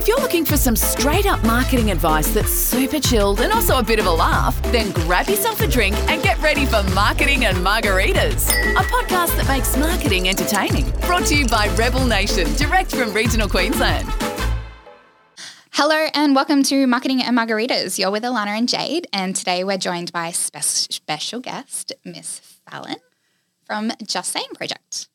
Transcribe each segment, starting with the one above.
If you're looking for some straight up marketing advice that's super chilled and also a bit of a laugh, then grab yourself a drink and get ready for Marketing and Margaritas, a podcast that makes marketing entertaining. Brought to you by Rebel Nation, direct from regional Queensland. Hello and welcome to Marketing and Margaritas. You're with Alana and Jade, and today we're joined by spe- special guest Miss Fallon from Just Saying Project.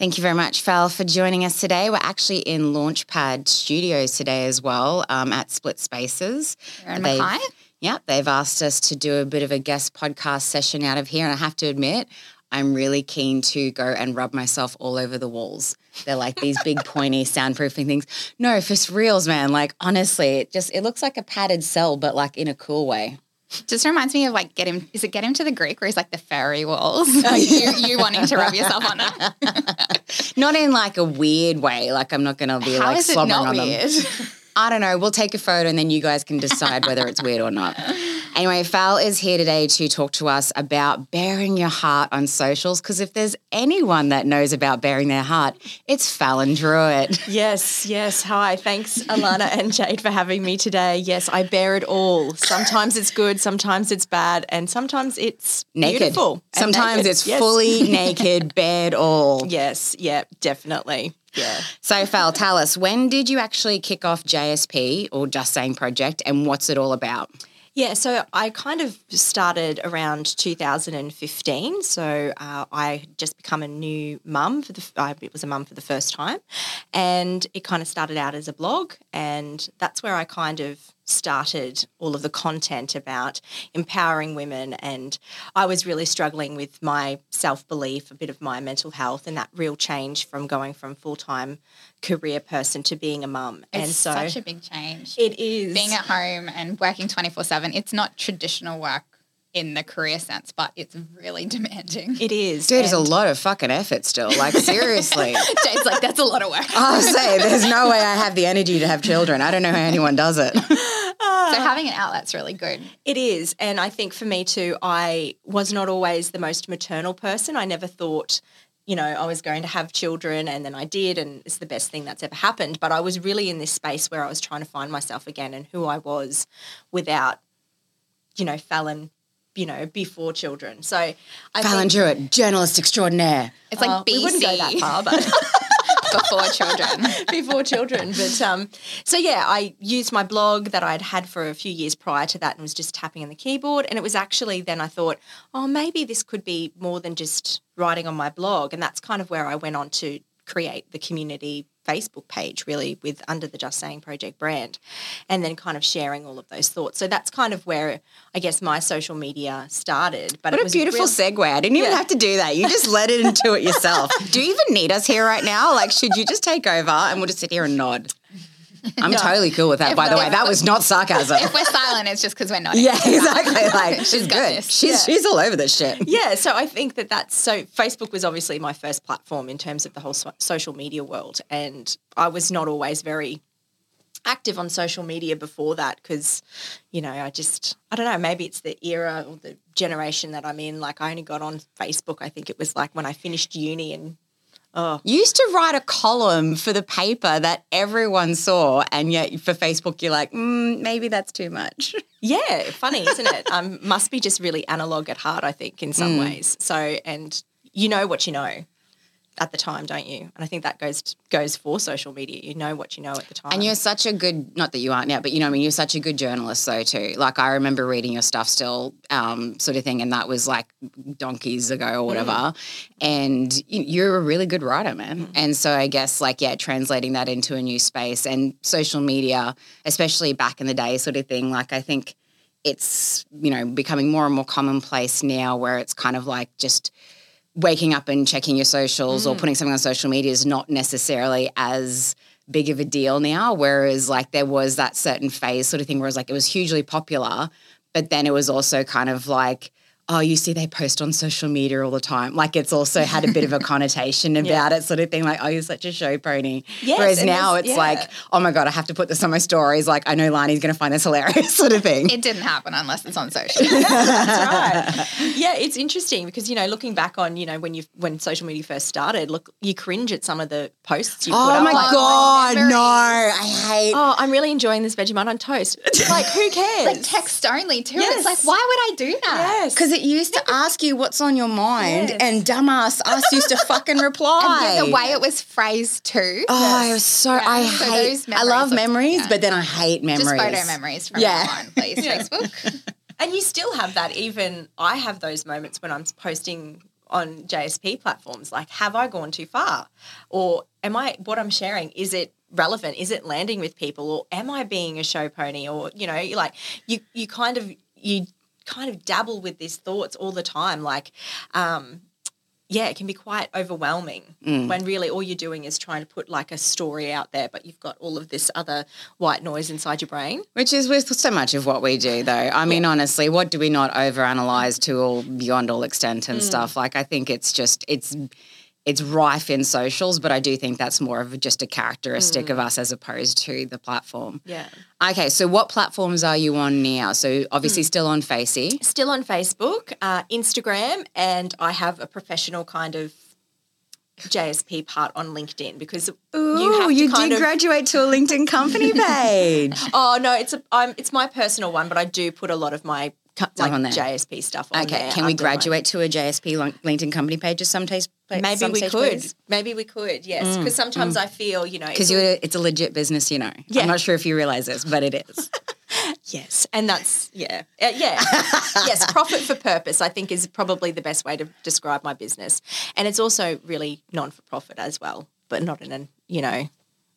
Thank you very much, Fal, for joining us today. We're actually in Launchpad Studios today as well um, at Split Spaces. They've- Mackay. Yeah, they've asked us to do a bit of a guest podcast session out of here. And I have to admit, I'm really keen to go and rub myself all over the walls. They're like these big pointy soundproofing things. No, for reals, man. Like honestly, it just it looks like a padded cell, but like in a cool way. Just reminds me of like get him. Is it get him to the Greek, where he's like the fairy walls? you, you wanting to rub yourself on it? Not in like a weird way. Like I'm not gonna be How like slobbering on them. I don't know. We'll take a photo and then you guys can decide whether it's weird or not. Anyway, Fal is here today to talk to us about baring your heart on socials because if there's anyone that knows about baring their heart, it's Fallon Druitt. Yes, yes. Hi. Thanks, Alana and Jade, for having me today. Yes, I bare it all. Sometimes it's good, sometimes it's bad, and sometimes it's Naked. beautiful. Sometimes naked. it's Yes. fully naked, bared all. Yes, yeah, definitely. Yeah. So, Fal, tell us, when did you actually kick off JSP or Just Saying Project and what's it all about? Yeah, so I kind of started around 2015. So uh, I had just become a new mum for the. I was a mum for the first time, and it kind of started out as a blog, and that's where I kind of started all of the content about empowering women. And I was really struggling with my self belief, a bit of my mental health, and that real change from going from full time career person to being a mum. It's and so such a big change. it is Being at home and working twenty four seven. It's not traditional work in the career sense, but it's really demanding. It is. Dude, it's a lot of fucking effort still. Like, seriously. Jade's like, that's a lot of work. Oh, I'll say, there's no way I have the energy to have children. I don't know how anyone does it. So having an outlet's really good. It is. And I think for me too, I was not always the most maternal person. I never thought, you know, I was going to have children and then I did and it's the best thing that's ever happened. But I was really in this space where I was trying to find myself again and who I was without, you know, Fallon, you know, before children. So I Fallon think, Druitt, journalist extraordinaire. It's like uh, BC we wouldn't go that far, but before children. before children. But um, so yeah, I used my blog that I'd had for a few years prior to that and was just tapping on the keyboard. And it was actually then I thought, oh, maybe this could be more than just writing on my blog. And that's kind of where I went on to create the community Facebook page really with under the Just Saying Project brand and then kind of sharing all of those thoughts. So that's kind of where I guess my social media started. But What a beautiful real- segue. I didn't even Yeah. have to do that. You just led it into it yourself. do you even need us here right now? Like, should you just take over and we'll just sit here and nod? I'm totally cool with that, by the way. That was not sarcasm. If we're silent, it's just because we're not. yeah, exactly. Like, She's she's good. this. She's, she's all over this shit. yeah, so I think that that's so. Facebook was obviously my first platform in terms of the whole so- social media world, and I was not always very active on social media before that because, you know, I just I don't know. Maybe it's the era or the generation that I'm in. Like I only got on Facebook. I think it was like when I finished uni and. Oh, You used to write a column for the paper that everyone saw, and yet for Facebook, you're like, mm, maybe that's too much. yeah, funny, isn't it? Um, must be just really analog at heart, I think, in some ways. So, and you know what you know at the time, don't you? And I think that goes goes for social media. You know what you know at the time. And you're such a good, not that you aren't now, but you know, what I mean, you're such a good journalist, though, too. Like, I remember reading your stuff still, um, sort of thing, and that was like donkeys ago or whatever. And you- you're a really good writer, man. And so I guess, like, yeah, translating that into a new space and social media, especially back in the day, sort of thing, like, I think it's, you know, becoming more and more commonplace now where it's kind of like just, waking up and checking your socials or mm. putting something on social media is not necessarily as big of a deal now. Whereas like there was that certain phase sort of thing where it was like it was hugely popular, but then it was also kind of like, oh, you see, they post on social media all the time. Like it's also had a bit of a connotation about it, sort of thing. Like, oh, you're such a show pony. Yes, Whereas now it's yeah. like, oh my god, I have to put this on my stories. Like, I know Lani's going to find this hilarious, sort of thing. It didn't happen unless it's on social. That's right. Yeah, it's interesting because you know, looking back on you know when you when social media first started, look, you cringe at some of the posts you put Oh up. my like, oh, god, memories. no! I hate. Oh, I'm really enjoying this Vegemite on toast. Like, who cares? like text only too. Yes. It's like, why would I do that? Yes. Because it used to ask you what's on your mind, Yes. and dumbass us used to fucking reply. And then the way it was phrased too. Oh, it was so I So hate. those I love memories look- yeah. but then I hate memories. Just photo memories from Yeah. now on, please, Facebook. And you still have that. Even I have those moments when I'm posting on JSP platforms. Like, have I gone too far, or am I? What I'm sharing is it relevant? Is it landing with people, or am I being a show pony? Or you know, like you you kind of you kind of dabble with these thoughts all the time. Like, um, yeah, it can be quite overwhelming when really all you're doing is trying to put like a story out there, but you've got all of this other white noise inside your brain. Which is with so much of what we do, though. I mean, honestly, what do we not overanalyze to all beyond all extent and stuff? Like, I think it's just it's it's rife in socials, but I do think that's more of just a characteristic of us as opposed to the platform. Yeah. Okay, so what platforms are you on now? So obviously still on Facey. still on Facebook, uh, Instagram, and I have a professional kind of JSP part on LinkedIn because you have to you kind did of. graduate to a LinkedIn company page. oh no, it's a I'm, it's my personal one, but I do put a lot of my like. JSP stuff on okay, there can we under my- graduate to a JSP LinkedIn company page at some Maybe we stage, could. please? Maybe we could. Yes, because sometimes I feel you know Because it's a- it's a legit business, you know. Yeah. I'm not sure if you realize this, but it is. Yes, and that's yeah, Uh, yeah, yes. Profit for purpose, I think, is probably the best way to describe my business, and it's also really non for profit as well, but not in a you know,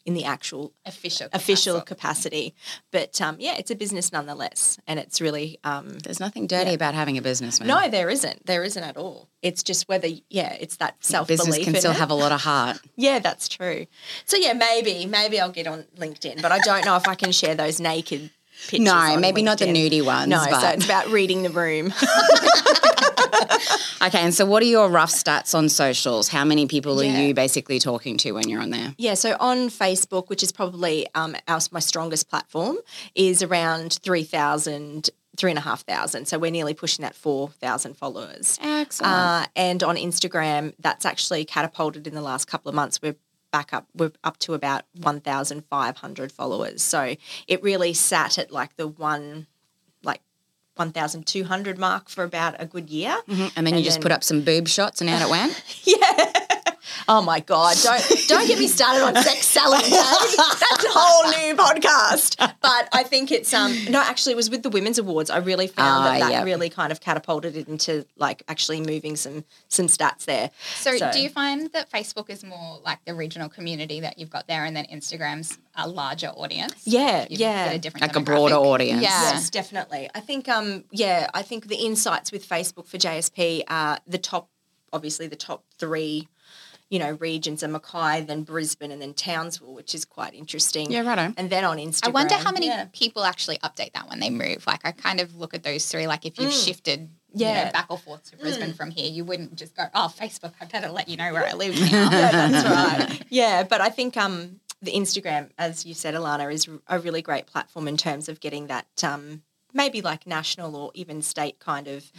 in the actual Official. official capacity. capacity. But um, yeah, it's a business nonetheless, and it's really um, There's nothing dirty about having a business, man. no, there isn't, there isn't at all. It's just whether yeah, it's that self belief. business can still have a lot of heart. Yeah, that's true. So yeah, maybe maybe I'll get on LinkedIn, but I don't know if I can share those naked pictures. No, maybe not the nudie ones, No, so it's about reading the room. Okay, and so what are your rough stats on socials? How many people Yeah. are you basically talking to when you're on there? yeah, so on Facebook, which is probably um, our, my strongest platform, is around 3,000, 3,500. So we're nearly pushing that 4,000 followers. Excellent. Uh, and on Instagram, that's actually catapulted in the last couple of months. We're back up, we're up to about 1,500 followers. So it really sat at like the one, like 1,200 mark for about a good year. Mm-hmm. and then you and just put up some boob shots and out it went? Yeah. Oh my God! Don't don't get me started on sex selling. That's a whole new podcast. But I think it's um no, actually, it was with the women's awards. I really found Ah, that that yep. really kind of catapulted it into like actually moving some some stats there. So, So- do you find that Facebook is more like the regional community that you've got there, and then Instagram's a larger audience? Yeah, You yeah. get a different Like a broader audience. Yeah. Yes, definitely. I think um yeah, I think the insights with Facebook for JSP are the top obviously the top three, you know, regions are Mackay, then Brisbane and then Townsville, which is quite interesting. Yeah, righto. And then on Instagram. I wonder how many yeah. people actually update that when they move. Like, I kind of look at those three. Like, if you've shifted, Mm. Yeah. Mm. know, back or forth to Brisbane from here, you wouldn't just go, "Oh, Facebook, I better let you know where I live now." yeah, that's right. Yeah, but I think um, the Instagram, as you said, Alana, is a really great platform in terms of getting that um, maybe like national or even state kind of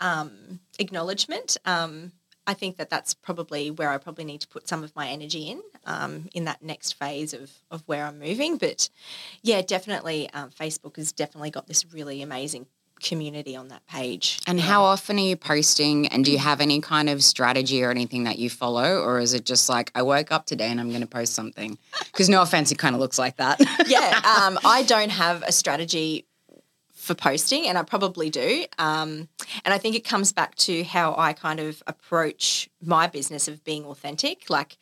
um, acknowledgement. Um, I think that that's probably where I probably need to put some of my energy in um, in that next phase of, of where I'm moving. But yeah, definitely, um, Facebook has definitely got this really amazing community on that page. And how often are you posting? And do you have any kind of strategy or anything that you follow? Or is it just like, I woke up today and I'm going to post something? Because no offense, it kind of looks like that. yeah, um, I don't have a strategy for posting, and I probably do. Um, and I think it comes back to how I kind of approach my business of being authentic. Like,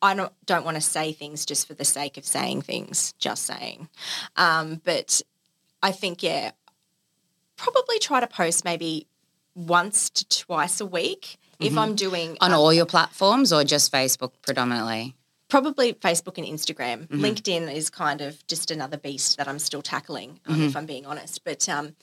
I don't, don't want to say things just for the sake of saying things, just saying. Um, but I think, yeah, probably try to post maybe once to twice a week if I'm doing On um, all your platforms or just Facebook predominantly? Probably Facebook and Instagram. LinkedIn is kind of just another beast that I'm still tackling, um, if I'm being honest. But um,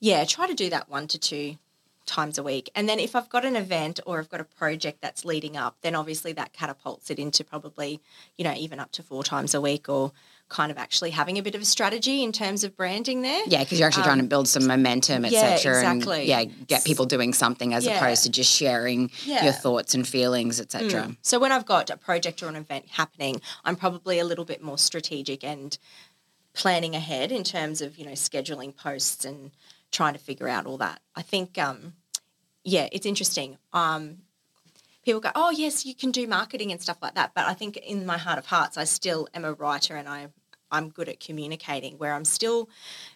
yeah, try to do that one to two times a week. And then if I've got an event or I've got a project that's leading up, then obviously that catapults it into probably, you know, even up to four times a week or kind of actually having a bit of a strategy in terms of branding there. Yeah, because you're actually trying to build some momentum, Um, yeah, etc. exactly. And yeah, get people doing something as Yeah. opposed to just sharing Yeah. your thoughts and feelings, etc. So when I've got a project or an event happening, I'm probably a little bit more strategic and planning ahead in terms of, you know, scheduling posts and trying to figure out all that. I think um yeah, it's interesting. Um people go, "Oh, yes, you can do marketing and stuff like that." But I think in my heart of hearts, I still am a writer and I I'm good at communicating where I'm still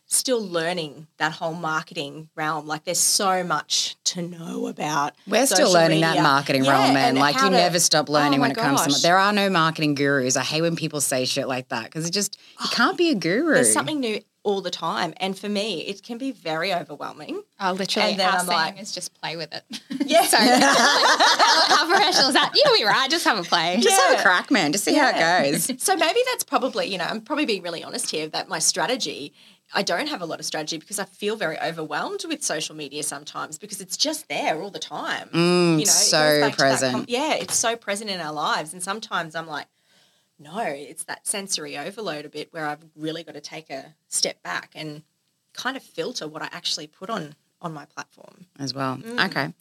still learning that whole marketing realm. Like there's so much to know about. We're still learning that marketing Yeah, realm, man. and Like you to- never stop oh learning Oh when it comes gosh. to. There are no marketing gurus. I hate when people say shit like that because it just you oh, can't be a guru. There's something new all the time, and for me, it can be very overwhelming. Oh, literally, And then our I'm saying like- is just play with it. Yeah. so how, how professional is that? You'll be right. Just have a play. just have a crack, man. Just see how it goes. So maybe that's probably, you know, I'm probably being really honest here that my strategy, I don't have a lot of strategy because I feel very overwhelmed with social media sometimes because it's just there all the time. Mm, you know, so goes back to that present. com- yeah, it's so present in our lives. And sometimes I'm like, no, it's that sensory overload a bit where I've really got to take a step back and kind of filter what I actually put on on my platform. as well. Mm. Okay,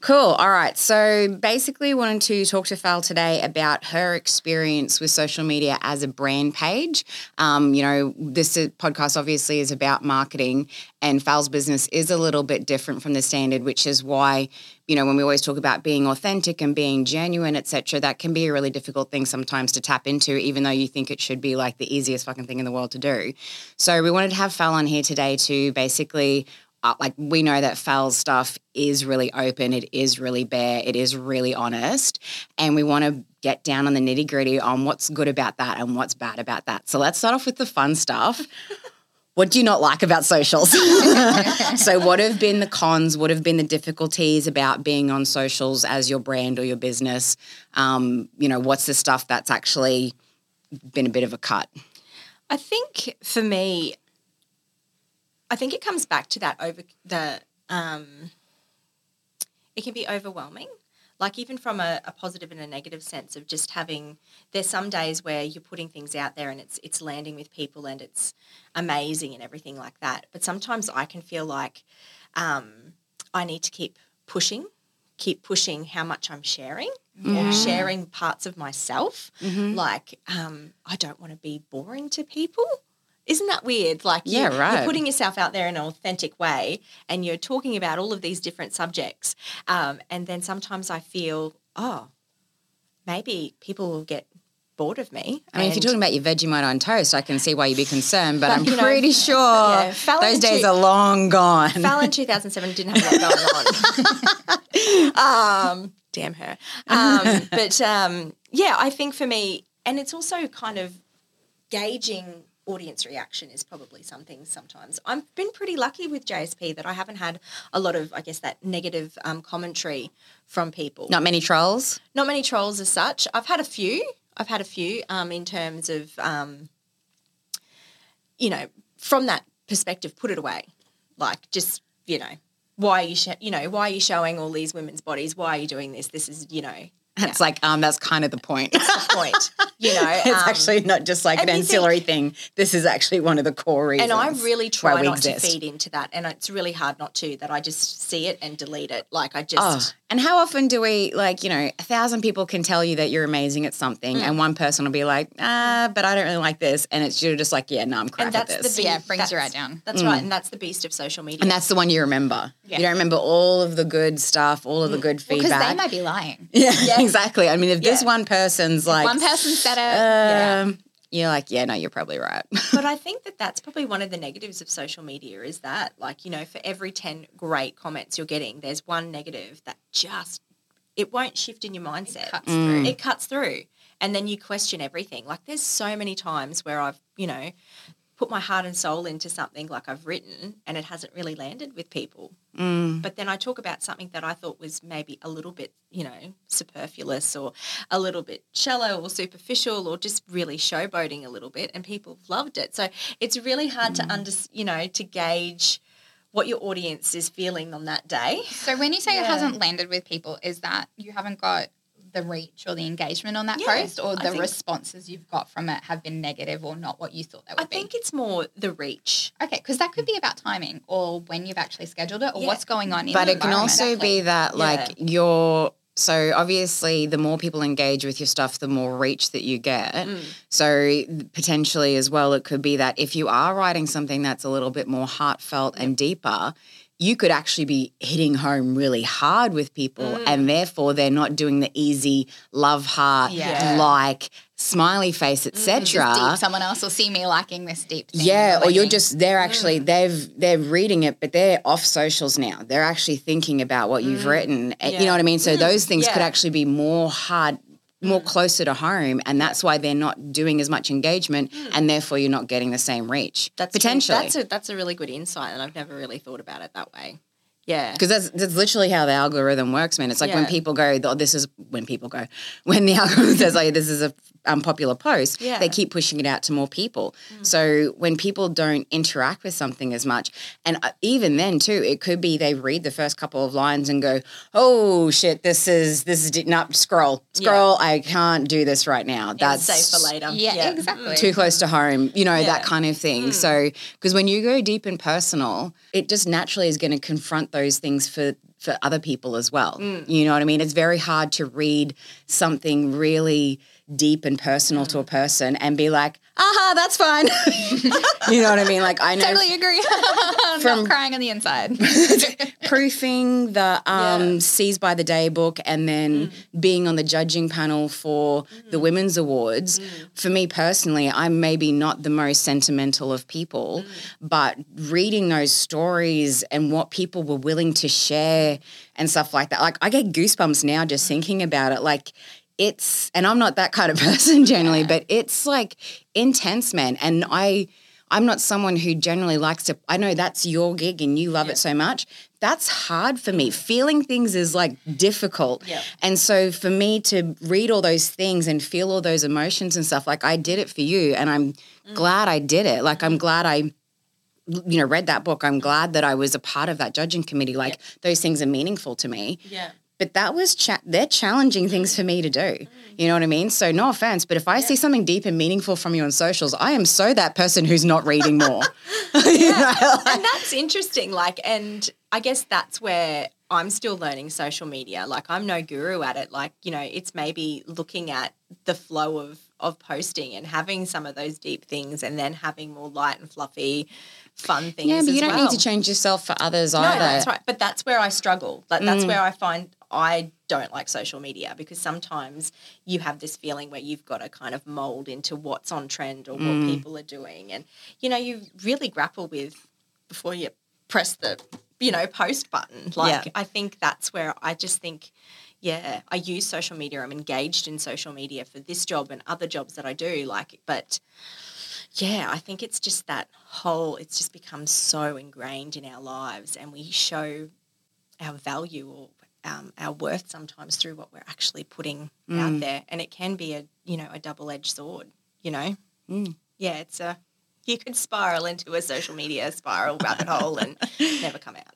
cool. All right. So basically, wanted to talk to Fal today about her experience with social media as a brand page. Um, you know, this podcast obviously is about marketing, and Fal's business is a little bit different from the standard, which is why. You know, when we always talk about being authentic and being genuine, etc., that can be a really difficult thing sometimes to tap into, even though you think it should be like the easiest fucking thing in the world to do. So we wanted to have Fal on here today to basically uh, like we know that Fal's stuff is really open, it is really bare, it is really honest, and we want to get down on the nitty gritty on what's good about that and what's bad about that. So let's start off with the fun stuff. What do you not like about socials? so, what have been the cons? What have been the difficulties about being on socials as your brand or your business? Um, you know, what's the stuff that's actually been a bit of a cut? I think for me, I think it comes back to that over the. Um, it can be overwhelming, like even from a, a positive and a negative sense of just having. There's some days where you're putting things out there and it's it's landing with people and it's amazing and everything like that. But sometimes I can feel like um, I need to keep pushing, keep pushing how much I'm sharing or sharing parts of myself. Like, um, I don't want to be boring to people. Isn't that weird? Like, you, Yeah, right. you're putting yourself out there in an authentic way and you're talking about all of these different subjects. Um, and then sometimes I feel, oh, maybe people will get bored of me. I mean, if you're talking about your Vegemite on toast, I can see why you'd be concerned, but, But, I'm you know, pretty sure yeah, those days are long gone. Fallon in 2007 didn't have a lot going on. um, damn her. Um, but um, yeah, I think for me, and it's also kind of gauging audience reaction is probably something sometimes. I've been pretty lucky with JSP that I haven't had a lot of, I guess, that negative um, commentary from people. Not many trolls. Not many trolls as such. I've had a few. I've had a few um, in terms of, um, you know, from that perspective, put it away. Like, just you know, why are you, sh- you know, why are you showing all these women's bodies? Why are you doing this? This is, you know, It's like um, that's kind of the point. It's the point. You know, it's um, actually not just like an and you think- ancillary thing. This is actually one of the core reasons. and I really try we not to feed into that, and it's really hard not to. That I just see it and delete it. Like I Oh, just. and how often do we like you know a thousand people can tell you that you're amazing at Mm. something, and one person will be like, ah, but I don't really like this, and it's you're just like, yeah, no, I'm crap And at that's this. the Yeah, beast- brings you right that's- down. That's right, and that's the beast of social media. and that's the one you remember. Yeah. You don't remember all of the good stuff, all of the good feedback. Because feedback. they might be lying. Yeah. yeah, exactly. I mean, if this one person's like, One person said it. yeah. um, you're like, yeah, no, you're probably right. but I think that that's probably one of the negatives of social media is that, like, you know, for every 10 great comments you're getting, there's one negative that just, it won't shift in your mindset. cuts through. It cuts through. And then you question everything. Like, there's so many times where I've, you know, put my heart and soul into something like I've written and it hasn't really landed with people. Mm. But then I talk about something that I thought was maybe a little bit, you know, superfluous or a little bit shallow or superficial or just really showboating a little bit, and people loved it. So it's really hard to under, you know, to gauge what your audience is feeling on that day. So when you say it hasn't landed with people, is that you haven't got the reach or the engagement on that Yeah, post, or the responses you've got from it have been negative or not what you thought they would I be? think it's more the reach. Okay, because that could be about timing or when you've actually scheduled it or Yeah. what's going on in but the it can environment. also be that like you're so obviously the more people engage with your stuff the more reach that you get Mm. so potentially as well it could be that if you are writing something that's a little bit more heartfelt and deeper you could actually be hitting home really hard with people Mm. and therefore they're not doing the easy love heart Yeah. Mm. like smiley face etc deep. Someone else will see me liking this deep thing. yeah, or you're just they're actually they've they're reading it, but they're off socials now. They're actually thinking about what you've written. Uh, You know what I mean? So those things could actually be more hard, more closer to home, and that's why they're not doing as much engagement, hmm. and therefore you're not getting the same reach. That's potentially. That's a that's a really good insight, and I've never really thought about it that way. Yeah. because that's, that's literally how the algorithm works, man. It's like when people go, oh, this is when people go, when the algorithm says, like, this is a unpopular post, Yeah. they keep pushing it out to more people. Mm. So when people don't interact with something as much, and uh, even then too, it could be they read the first couple of lines and go, oh shit, this is this is not scroll, scroll. I can't do this right now. That's safe for later. Yeah, exactly. Mm. too close to home, you know, Yeah. that kind of thing. Mm. So, because when you go deep and personal, it just naturally is going to confront those things for for other people as well. Mm. You know what I mean? It's very hard to read something really deep and personal to a mm. person and be like, "Aha, that's fine." you know what I mean? Like I know Totally agree. From- not crying on the inside. proofing the um, Seas by the Day book and then mm. being on the judging panel for mm. the Women's Awards, mm. for me personally, I'm maybe not the most sentimental of people, but reading those stories and what people were willing to share and stuff like that, like I get goosebumps now just thinking about it. Like, it's, and I'm not that kind of person generally, but it's like intense, man. And I, I'm not someone who generally likes to. I know that's your gig and you love it so much. That's hard for me. Feeling things is like difficult. Yeah. And so for me to read all those things and feel all those emotions and stuff, like I did it for you, and I'm mm. glad I did it. Like I'm mm-hmm. glad I you know read that book i'm glad that i was a part of that judging committee like those things are meaningful to me Yeah. But that was cha- they're challenging things for me to do you know what i mean so no offense but if i see something deep and meaningful from you on socials i am so that person who's not reading more You know, like- and that's interesting. Like, and I guess that's where I'm still learning social media. Like, I'm no guru at it. Like, you know, it's maybe looking at the flow of of posting and having some of those deep things, and then having more light and fluffy, fun things. yeah but you don't well. need to change yourself for others No, either that's right. But that's where I struggle. Like that's Mm. where I find I don't like social media because sometimes you have this feeling where you've got to kind of mold into what's on trend or what Mm. people are doing, and you know you really grapple with before you press the you know post button. Like Yeah. I think that's where I just think. Yeah, I use social media. I'm engaged in social media for this job and other jobs that I do. Like, but yeah, I think it's just that whole, it's just become so ingrained in our lives and we show our value or um, our worth sometimes through what we're actually putting out there. And it can be a, you know, a double edged sword, you know? Mm. Yeah, it's a, you could spiral into a social media spiral rabbit hole and never come out.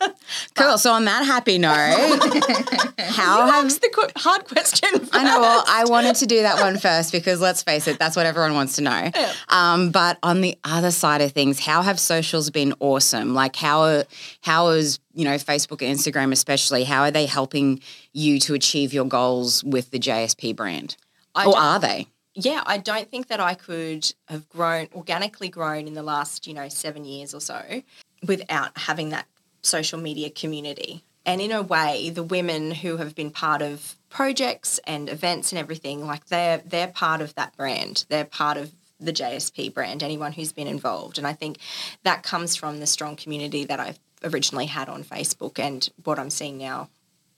cool so on that happy note how have Ask the qu- hard question. I know. Well. I wanted to do that one first because let's face it, that's what everyone wants to know. Um, but on the other side of things, how have socials been awesome? Like how how is you know Facebook and Instagram especially? How are they helping you to achieve your goals with the JSP brand, I or are they? yeah, I don't think that I could have grown organically grown in the last, you know, seven years or so without having that social media community. And in a way, the women who have been part of projects and events and everything, like they're they're part of that brand. They're part of the JSP brand, anyone who's been involved. And I think that comes from the strong community that I've originally had on Facebook and what I'm seeing now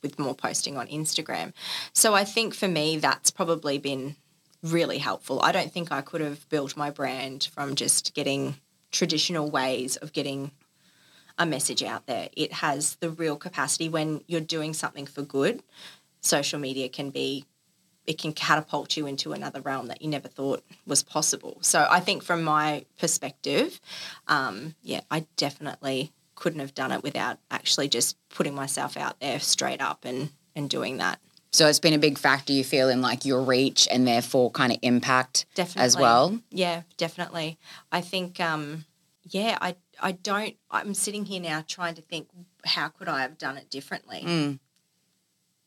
with more posting on Instagram. So I think for me, that's probably been really helpful. I don't think I could have built my brand from just getting traditional ways of getting a message out there. It has the real capacity when you're doing something for good. Social media can be it can catapult you into another realm that you never thought was possible. So I think from my perspective, um, yeah, I definitely couldn't have done it without actually just putting myself out there straight up and and doing that. So it's been a big factor you feel in like your reach and therefore kind of impact Definitely. as well. Yeah, definitely. I think um yeah, I I don't I'm sitting here now trying to think how could I have done it differently? Mm.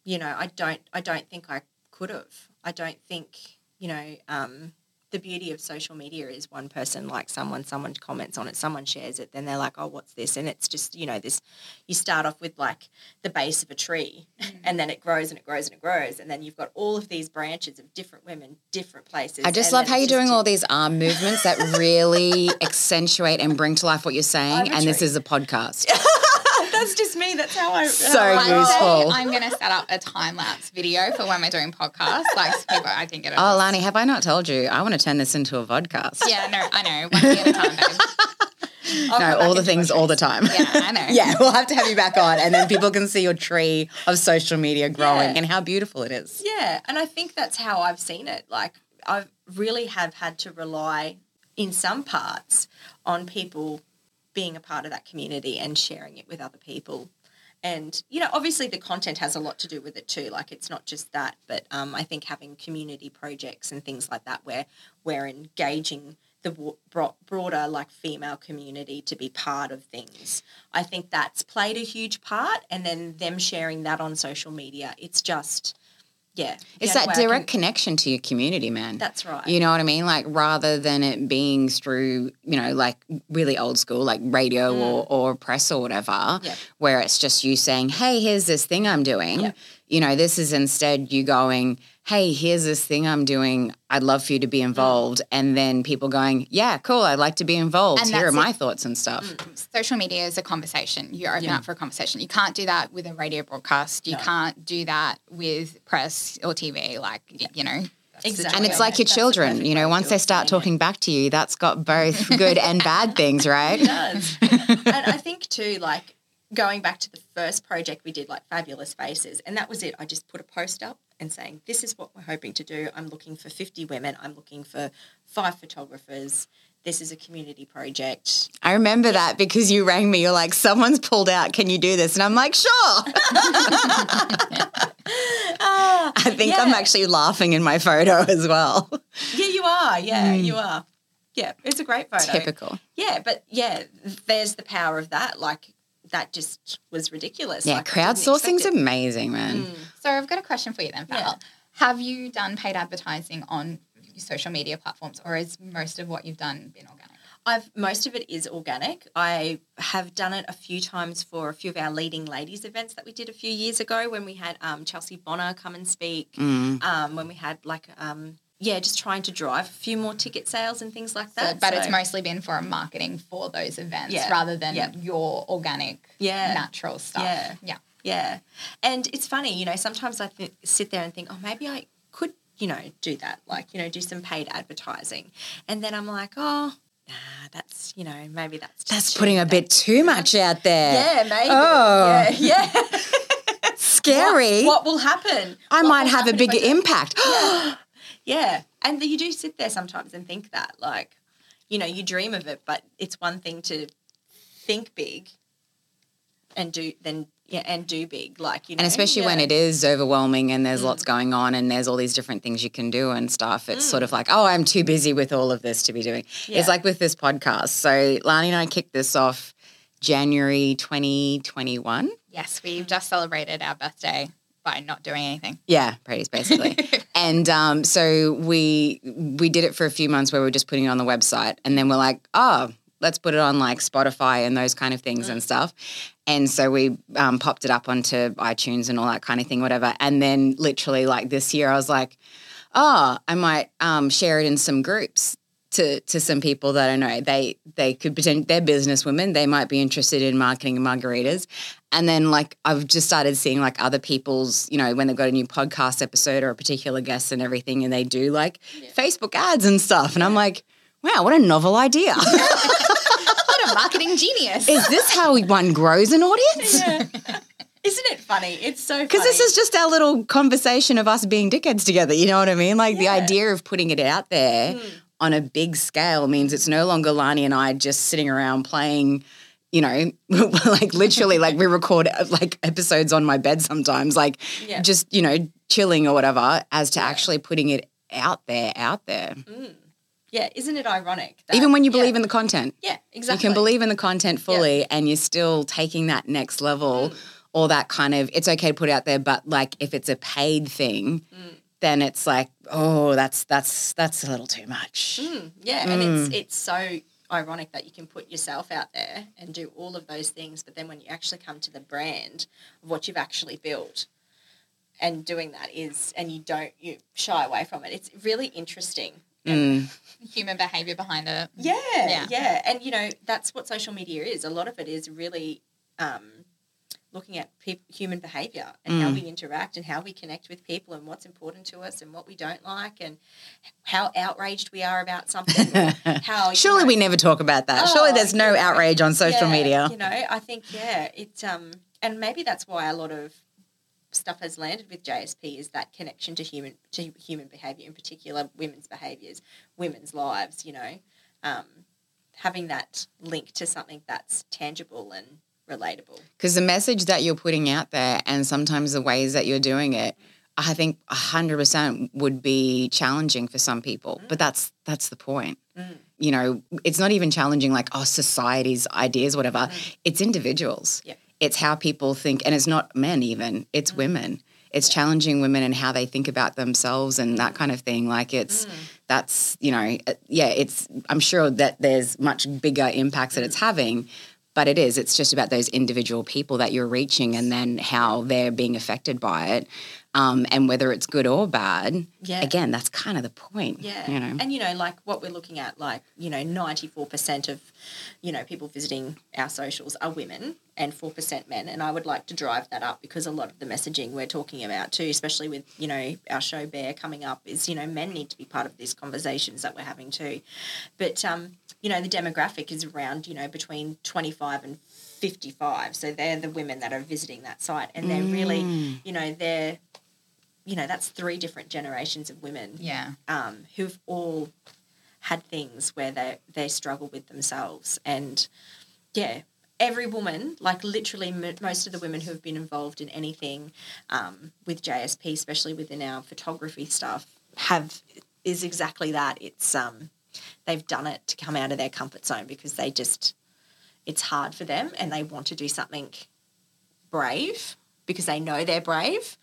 You know, I don't I don't think I could have. I don't think, you know, um the beauty of social media is one person likes someone, someone comments on it, someone shares it, then they're like, oh, what's this? And it's just, you know, this, you start off with like the base of a tree mm. and then it grows and it grows and it grows. And then you've got all of these branches of different women, different places. I just love how you're doing all these arm movements that really accentuate and bring to life what you're saying. And this is a podcast. That's just me. That's how I. So how useful. I am going to set up a time lapse video for when we're doing podcasts. Like, so people, I can get it. Oh, Lani, have I not told you? I want to turn this into a podcast. Yeah, no, I know. One day at a time, babe. I'll No, all the things my all the time. Yeah, I know. Yeah, we'll have to have you back on, and then people can see your tree of social media growing Yeah. and how beautiful it is. Yeah, and I think that's how I've seen it. Like I really have had to rely in some parts on people being a part of that community and sharing it with other people. And you know, obviously the content has a lot to do with it too. Like it's not just that, but um, I think having community projects and things like that, where we're engaging the broader like female community to be part of things, I think that's played a huge part. And then them sharing that on social media, it's just yeah, It's that only way I direct can- connection to your community, man. That's right. You know what I mean? Like rather than it being through, you know, like really old school, like radio or, or press or whatever, Mm. Yep. where it's just you saying, hey, here's this thing I'm doing. Yep. You know, this is instead you going, hey, here's this thing I'm doing. I'd love for you to Mm. be involved. And then people going, yeah, cool. I'd like to be involved. And Here are my it. thoughts and stuff. Mm. social media is a conversation. You open Yeah. up for a conversation. You can't do that with a radio broadcast. You No. can't do that with press or TV. Like, y- you know. Exactly. And it's like your That's children, you know, once they start it. talking back to you, that's got both good and bad things, right? It does. and I think too, like going back to the first project we did, like Fabulous Faces, and that was it. I just put a post up and saying, "This is what we're hoping to do. I'm looking for 50 women. I'm looking for five photographers. This is a community project." I remember that because you rang me. You're like, someone's pulled out. Can you do this? And I'm like, sure. Ah, I think I'm actually laughing in my photo as well. yeah, you are. Yeah, you are. Yeah, it's a great photo. Typical. Yeah, but yeah, there's the power of that. Like that just was ridiculous. Yeah, Like, I crowdsourcing's amazing, man. So I've got a question for you then, Fal. Yeah. Have you done paid advertising on social media platforms or is most of what you've done been organic? I've most of it is organic. I have done it a few times for a few of our leading ladies events that we did a few years ago when we had um, Chelsea Bonner come and speak. Mm. Um, when we had like um, yeah, just trying to drive a few more ticket sales and things like So, that. but it's mostly been for marketing for those events Yeah. rather than Yeah. your organic, Yeah. natural stuff. Yeah. Yeah. yeah, and it's funny, you know. Sometimes I th- sit there and think, oh, maybe I could, you know, do that. Like, you know, do some paid advertising, and then I'm like, oh. Nah, that's you know maybe that's just That's putting a bit too much out there. yeah maybe Oh. yeah yeah Scary. what, what will happen? I What might have a happen if I bigger impact. Yeah. And you do sit there sometimes and think that, like, you know, you dream of it, but it's one thing to think big and do then yeah, and do big. Like, you know. And especially when it is overwhelming and there's lots mm. going on and there's all these different things you can do and stuff, it's sort mm. of like, oh, I'm too busy with all of this to be doing. Yeah. It's like with this podcast. So Lani and I kicked this off January 2021. Yes, we've just celebrated our birthday by not doing anything. Yeah, parties basically. and um, so we we did it for a few months where we were just putting it on the website, and then we're like, oh, let's put it on like Spotify and those kind of things and stuff. And so we um, popped it up onto iTunes and all that kind of thing, whatever. And then literally like this year, I was like, oh, I might um, share it in some groups to to some people that I know. They they could pretend they're business women. They might be interested in marketing and margaritas. And then like I've just started seeing like other people's, you know, when they've got a new podcast episode or a particular guest and everything, and they do like Facebook ads and stuff. And I'm like, wow, what a novel idea. What a marketing genius. is this how one grows an audience? Isn't it funny? It's so funny. Because this is just our little conversation of us being dickheads together. You know what I mean? Like the idea of putting it out there hmm. On a big scale means it's no longer Lani and I just sitting around playing you know, like literally, like we record like episodes on my bed sometimes, like Yeah. just, you know, chilling or whatever, as to actually putting it out there, out there. Yeah, isn't it ironic? That, Even when you yeah, believe in the content. yeah, exactly. You can believe in the content fully and you're still taking that next level Mm. or that kind of, it's okay to put it out there, but like if it's a paid thing, Mm. then it's like, oh, that's, that's, that's a little too much. Mm, yeah, and it's it's so ironic that you can put yourself out there and do all of those things, but then when you actually come to the brand of what you've actually built, and doing that is, and you don't you shy away from it. It's really interesting. Mm. Human behavior behind it. Yeah, Yeah. yeah, and you know that's what social media is. A lot of it is really um, looking at peop human behavior and how Mm. we interact and how we connect with people and what's important to us and what we don't like and how outraged we are about something. how Surely know- we never talk about that. Surely Oh, there's no outrage on social yeah, media. You know, I think yeah, it's um, and maybe that's why a lot of stuff has landed with JSP is that connection to human to human behavior, in particular women's behaviors, women's lives. You know, um, having that link to something that's tangible and relatable. Because the message that you're putting out there and sometimes the ways that you're doing it, I think 100% would be challenging for some people. But mm. that's that's the point. Mm. You know, it's not even challenging like, oh, society's ideas, whatever. Mm. It's individuals. Yeah. It's how people think. And it's not men even, it's mm. women. It's challenging women and how they think about themselves and that kind of thing. Like it's, that's, you know, uh, yeah, it's, I'm sure that there's much bigger impacts that it's having, but it is. It's just about those individual people that you're reaching and then how they're being affected by it. Um, and whether it's good or bad, Yeah. again, that's kind of the point. Yeah. You know, And you know, like what we're looking at, like, you know, ninety four percent of, you know, people visiting our socials are women and four percent men. And I would like to drive that up because a lot of the messaging we're talking about too, especially with, you know, our show Bear coming up, is, you know, men need to be part of these conversations that we're having too. But um, you know, the demographic is around, you know, between twenty five and 55 so they're the women that are visiting that site and they're really you know they're you know that's three different generations of women Yeah. um, who've all had things where they they struggle with themselves. And yeah every woman like literally m- most of the women who have been involved in anything um, with JSP especially within our photography stuff have is exactly that. It's um they've done it to come out of their comfort zone because they just it's hard for them and they want to do something brave because they know they're brave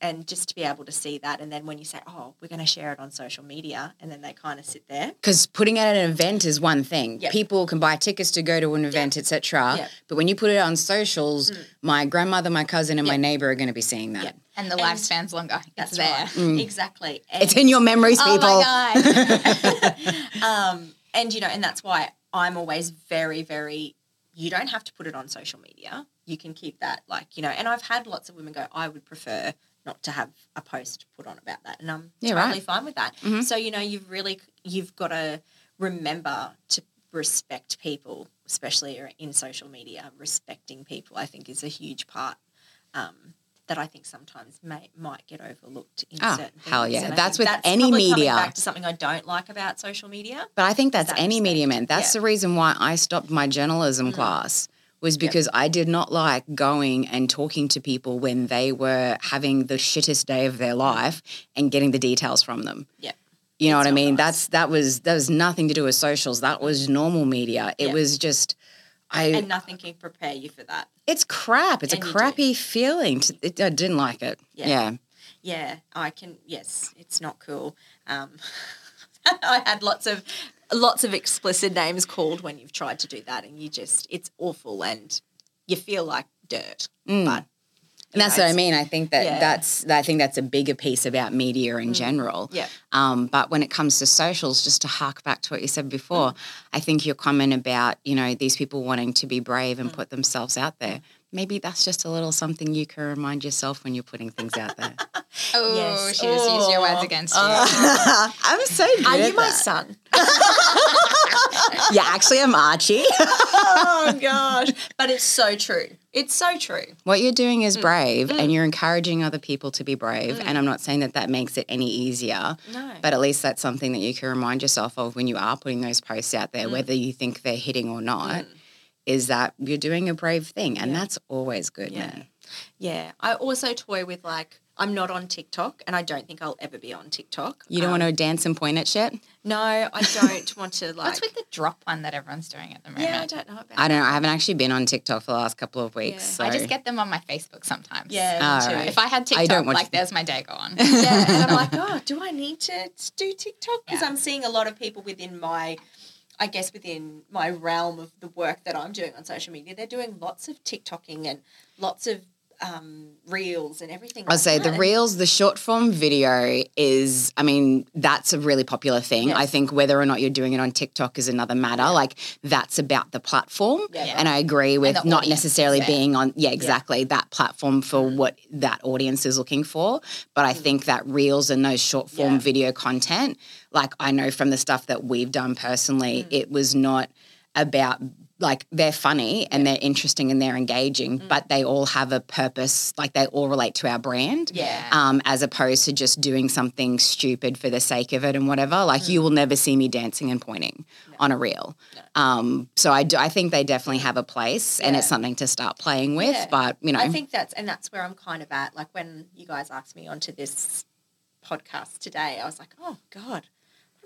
and just to be able to see that and then when you say oh we're going to share it on social media and then they kind of sit there because putting it at an event is one thing. Yep. People can buy tickets to go to an event, etc. Yep. But when you put it on socials, my grandmother, my cousin, and my neighbor are going to be seeing that. Yep. And the And lifespan's longer. that's it's there. right exactly and, It's in your memories, Oh people. my god. um, and you know and that's why i'm always very very you don't have to put it on social media you can keep that like you know and i've had lots of women go i would prefer not to have a post put on about that and i'm Yeah, totally right. fine with that Mhm. so you know you've really you've got to remember to respect people especially in social media respecting people i think is a huge part um, that I think sometimes may might get overlooked in Ah, certain things. hell yeah. That's with any media. Back to something I don't like about social media. But I think that's that any respect. media man. That's Yeah. the reason why I stopped my journalism class was because I did not like going and talking to people when they were having the shittest day of their life and getting the details from them. Yeah. You know It's what I mean? nice. That's that was that was nothing to do with socials. That was normal media. It Yeah. was just I and nothing can prepare you for that. it's crap. It's And a you do. crappy feeling. To, it, I didn't like it. Yeah. yeah. Yeah, I can. Yes, it's not cool. Um, I had lots of lots of explicit names called when you've tried to do that, and you just it's awful, and you feel like dirt. Mm. But And that's know, what I mean. I think that Yeah. that's I think that's a bigger piece about media in general. yeah, Um, but when it comes to socials, just to hark back to what you said before, I think your comment about you know these people wanting to be brave and put themselves out there. Maybe that's just a little something you can remind yourself when you're putting things out there. Oh, Yes. she just used your words Oh. against you. I'm so good. are at you my that. son? Yeah, actually, I'm Archie. oh gosh! But it's so true. It's so true. what you're doing is mm. brave, and mm. you're encouraging other people to be brave. And I'm mm. not saying that that makes it any easier. No, But at least that's something that you can remind yourself of when you are putting those posts out there, whether you think they're hitting or not. Is that you're doing a brave thing, and that's always good, Yeah. man. Yeah. I also toy with like I'm not on TikTok and I don't think I'll ever be on TikTok. You don't Um, want to dance and point at shit. No, I don't want to like What's with the drop one that everyone's doing at the moment? Yeah, I don't know about I don't know. I haven't actually been on TikTok for the last couple of weeks. Yeah. So. I just get them on my Facebook sometimes. Yeah, All me too. right. If I had tiktok I TikTok, don't watch- like there's my day gone yeah, and I'm like, oh, do I need to do TikTok? Because Yeah. I'm seeing a lot of people within my, I guess within my realm of the work that I'm doing on social media, they're doing lots of TikToking and lots of um, reels and everything. I'll like say that. the reels, the short form video is, I mean, that's a really popular thing. Yes. I think whether or not you're doing it on TikTok is another matter. Like that's about the platform. Yeah. And I agree with not necessarily being on, yeah, exactly, that platform for Mm-hmm. what that audience is looking for. But I think that reels and those short form Yeah. video content, like I know from the stuff that we've done personally, Mm. it was not about like they're funny and they're interesting and they're engaging, Mm. but they all have a purpose. Like they all relate to our brand, Yeah. Um, as opposed to just doing something stupid for the sake of it and whatever. Like Mm. you will never see me dancing and pointing on a reel. Um, so I do. I think they definitely have a place, and it's something to start playing with. Yeah. But you know, I think that's and that's where I'm kind of at. Like when you guys asked me onto this podcast today, I was like, oh God,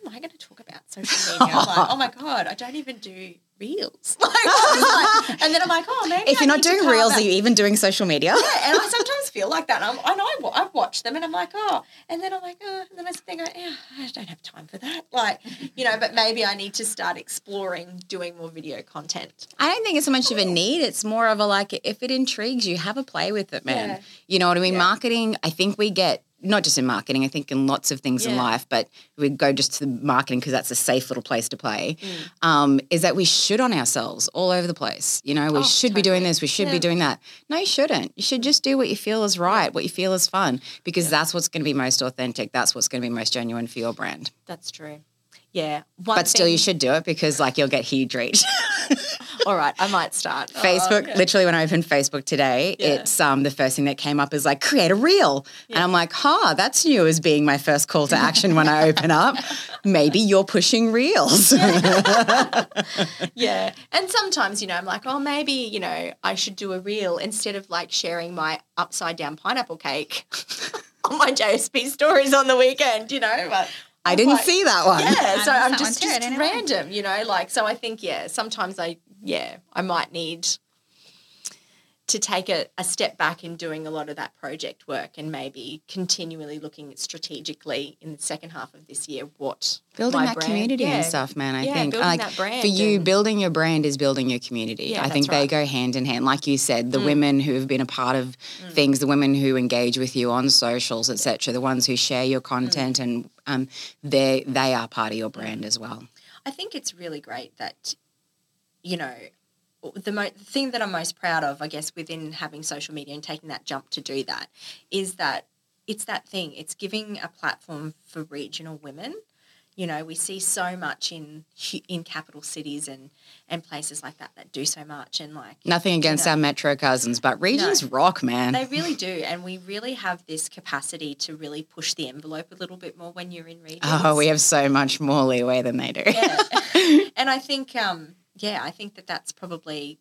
am I going to talk about social media? I'm like, oh my God, I don't even do reels. Like, like- and then I'm like, oh, maybe if I you're not doing reels, out- are you even doing social media? Yeah, and I sometimes feel like that. And I'm, I know I wa- I watch them, and I'm like, oh, and then I'm like, oh, and then I there, oh, yeah, I don't have time for that. Like, you know, but maybe I need to start exploring doing more video content. I don't think it's so much of a need. It's more of a like, if it intrigues you, have a play with it, man. Yeah. You know what I mean? Yeah. Marketing, I think we get, not just in marketing, I think in lots of things in life, but we go just to the marketing because that's a safe little place to play, Mm. um, is that we should on ourselves all over the place. You know, we Oh, should be doing this, we should be doing that. No, you shouldn't. You should just do what you feel is right, what you feel is fun, because that's what's going to be most authentic. That's what's going to be most genuine for your brand. That's true. Yeah. One But still, you should do it because, like, you'll get huge reach. All right, I might start. Facebook, literally when I opened Facebook today, Yeah. it's um the first thing that came up is like create a reel. And I'm like, huh, that's new as being my first call to action when I open up. Maybe you're pushing reels. Yeah. And sometimes, you know, I'm like, oh, maybe, you know, I should do a reel instead of like sharing my upside down pineapple cake on my JSP stories on the weekend, you know. But I didn't like- see that one. Yeah, so I'm just, one just didn't random, you know, like so I think yeah, sometimes I yeah, I might need to take a, a step back in doing a lot of that project work and maybe continually looking at strategically in the second half of this year what Building that brand- community yeah, and stuff, man. I Yeah, think building like that brand for you, building your brand is building your community. Yeah, I think they right. go hand in hand. Like you said, the mm. women who have been a part of mm. things, the women who engage with you on socials, etc., the ones who share your mm. content, and um, they they are part of your brand as well. I think it's really great that, you know, the, mo- the thing that I'm most proud of, I guess, within having social media and taking that jump to do that is that it's that thing. It's giving a platform for regional women. You know, we see so much in in capital cities and and places like that that do so much and like Nothing against know. our metro cousins, but regions rock, man. they really do, and we really have this capacity to really push the envelope a little bit more when you're in regions. Oh, we have so much more leeway than they do. yeah. and I think, um, yeah, I think that that's probably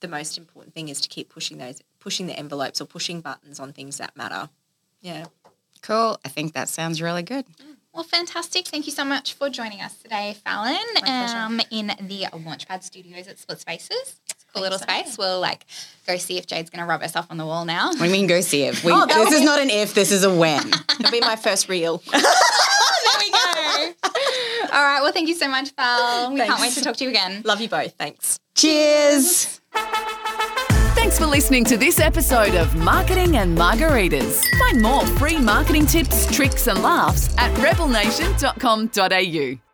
the most important thing is to keep pushing those, pushing the envelopes or pushing buttons on things that matter. Yeah. Cool. I think that sounds really good. Well, fantastic. Thank you so much for joining us today, Fallon, pleasure. um, in the Launchpad Studios at Split Spaces. It's a cool little Thanks, space. We'll like go see if Jade's going to rub herself on the wall now. What do you mean go see if? We, Oh, this is not an if, this is a when. It'll be my first reel. there we go. All right. Well, thank you so much, Fal. We can't wait to talk to you again. Love you both. Thanks. Cheers. Thanks for listening to this episode of Marketing and Margaritas. Find more free marketing tips, tricks, and laughs at rebelnation.com.au.